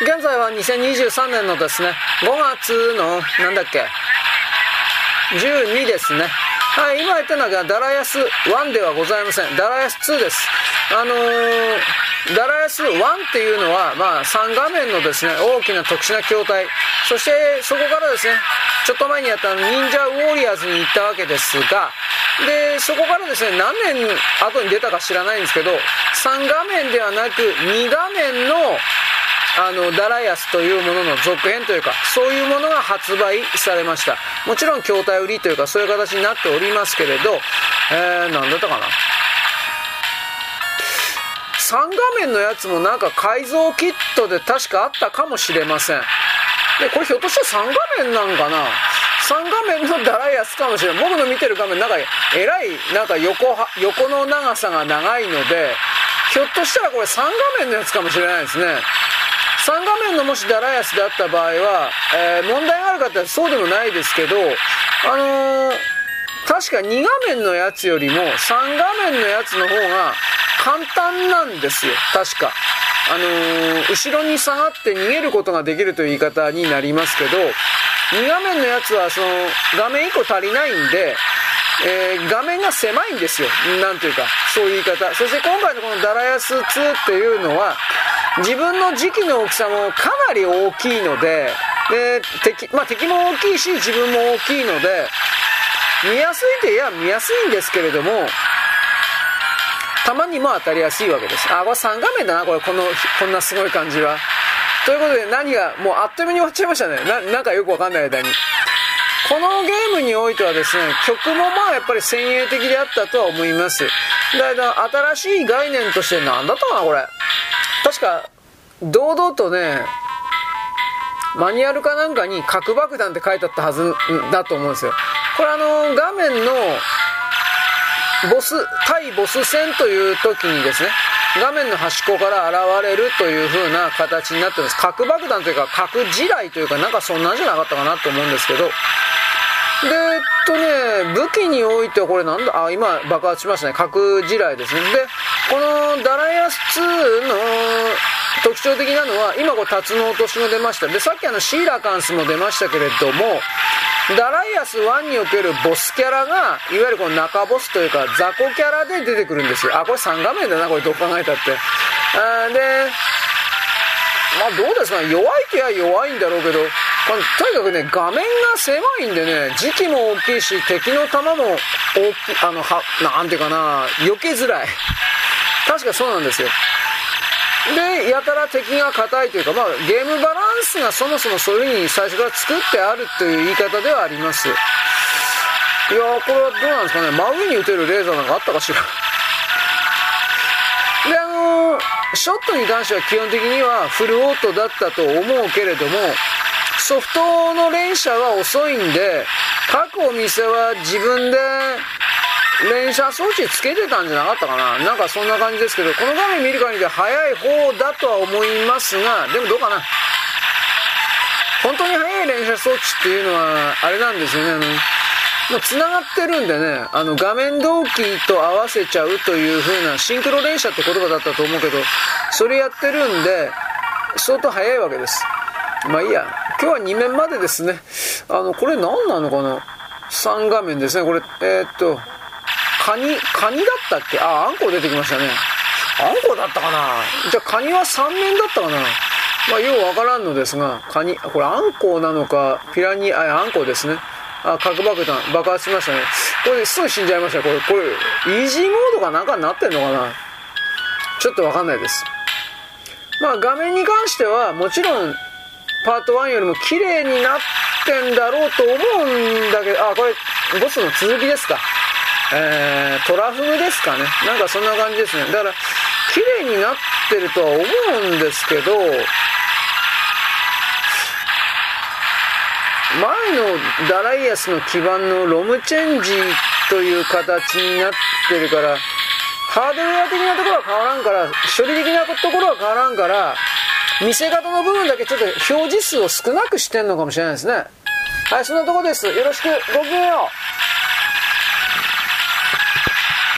現在は2023年のですね、5月の、なんだっけ、12ですね。はい、今言ったのはダラヤス1ではございません。ダラヤス2です。あのー、ダラヤス1っていうのは、まあ、3画面のですね、大きな特殊な筐体。そして、そこからですね、ちょっと前にやった忍者ウォーリアーズに行ったわけですが、で、そこからですね、何年後に出たか知らないんですけど、3画面ではなく2画面のあのダライアスというものの続編というかそういうものが発売されました。もちろん筐体売りというかそういう形になっておりますけれど、えー、何だったかな。3画面のやつもなんか改造キットで確かあったかもしれません。でこれひょっとして3画面なんかな？3画面のダライアスかもしれない僕の見てる画面なんかえらいなんか横横の長さが長いのでひょっとしたらこれ3画面のやつかもしれないですね。3画面のもしダライアスであった場合は、えー、問題があるかってそうでもないですけど、あのー、確か2画面のやつよりも3画面のやつの方が簡単なんですよ、確か。あのー、後ろに下がって逃げることができるという言い方になりますけど、2画面のやつはその画面1個足りないんで、えー、画面が狭いんですよ。なんていうか、そういう言い方。そして今回のこのダラヤス2っていうのは、自分の時期の大きさもかなり大きいので、で敵まあ、敵も大きいし自分も大きいので見やすいといや見やすいんですけれどもたまにも当たりやすいわけです。あこれ3画面だなこれ。このこんなすごい感じは。ということで何がもうあっという間に終わっちゃいましたね。ななんかよくわかんない間に。このゲームにおいてはですね曲もまあやっぱり先鋭的であったとは思います。だから新しい概念として何だったかなこれ。確か堂々とねマニュアルかなんかに核爆弾って書いてあったはずだと思うんですよ。これあの画面のボス対ボス戦という時にですね画面の端っこから現れるという風な形になってます。核爆弾というか核地雷というかなんかそんなんじゃなかったかなと思うんですけど。でえっとね武器においてはこれなんだあ今爆発しましたね。核地雷ですね。でのダラヤス2の特徴的なのは今こうタツノオトシも出ました。でさっきあのシーラカンスも出ましたけれどもダライアス1におけるボスキャラがいわゆるこの中ボスというか雑魚キャラで出てくるんですよ。あこれ3画面だなこれどう考えたって。あでまあどうですか弱い手は弱いんだろうけどこれとにかくね画面が狭いんでね時期も大きいし敵の弾も大きいあのはなんていうかな避けづらい。確かそうなんですよ。でやたら敵が硬いというか、まあ、ゲームバランスがそもそもそういう風に最初から作ってあるという言い方ではあります。いやこれはどうなんですかね。真上に撃てるレーザーなんかあったかしら。であのショットに関しては基本的にはフルオートだったと思うけれどもソフトの連射は遅いんで各お店は自分で連射装置つけてたんじゃなかったかな？なんかそんな感じですけど、この画面見る限りで早い方だとは思いますが、でもどうかな？本当に速い連射装置っていうのは、あれなんですよね。あのもう繋がってるんでね、あの画面同期と合わせちゃうという風なシンクロ連射って言葉だったと思うけど、それやってるんで、相当速いわけです。まあいいや。今日は2面までですね。あの、これ何なのかな ?3 画面ですね。これ、えー、っと、カニ、カニだったっけ？あ、あんこ出てきましたね。あんこだったかな？じゃあカニは3面だったかな？まあ、ようわからんのですが、カニ、これあんこなのか、ピラニ、あ、あんこですね。あ、核爆弾、爆発しましたね。これすぐ死んじゃいました。これ、これ、イージーモードかなんかになってんのかな？ちょっとわかんないです。まあ、画面に関しては、もちろん、パート1よりも綺麗になってんだろうと思うんだけど、あ、これ、ボスの続きですか。えー、トラフグですかね。なんかそんな感じですね。だから、綺麗になってるとは思うんですけど、前のダライアスの基盤のロムチェンジという形になってるから、ハードウェア的なところは変わらんから、処理的なところは変わらんから、見せ方の部分だけちょっと表示数を少なくしてんのかもしれないですね。はい、そんなとこです。よろしく、ごきげんよう。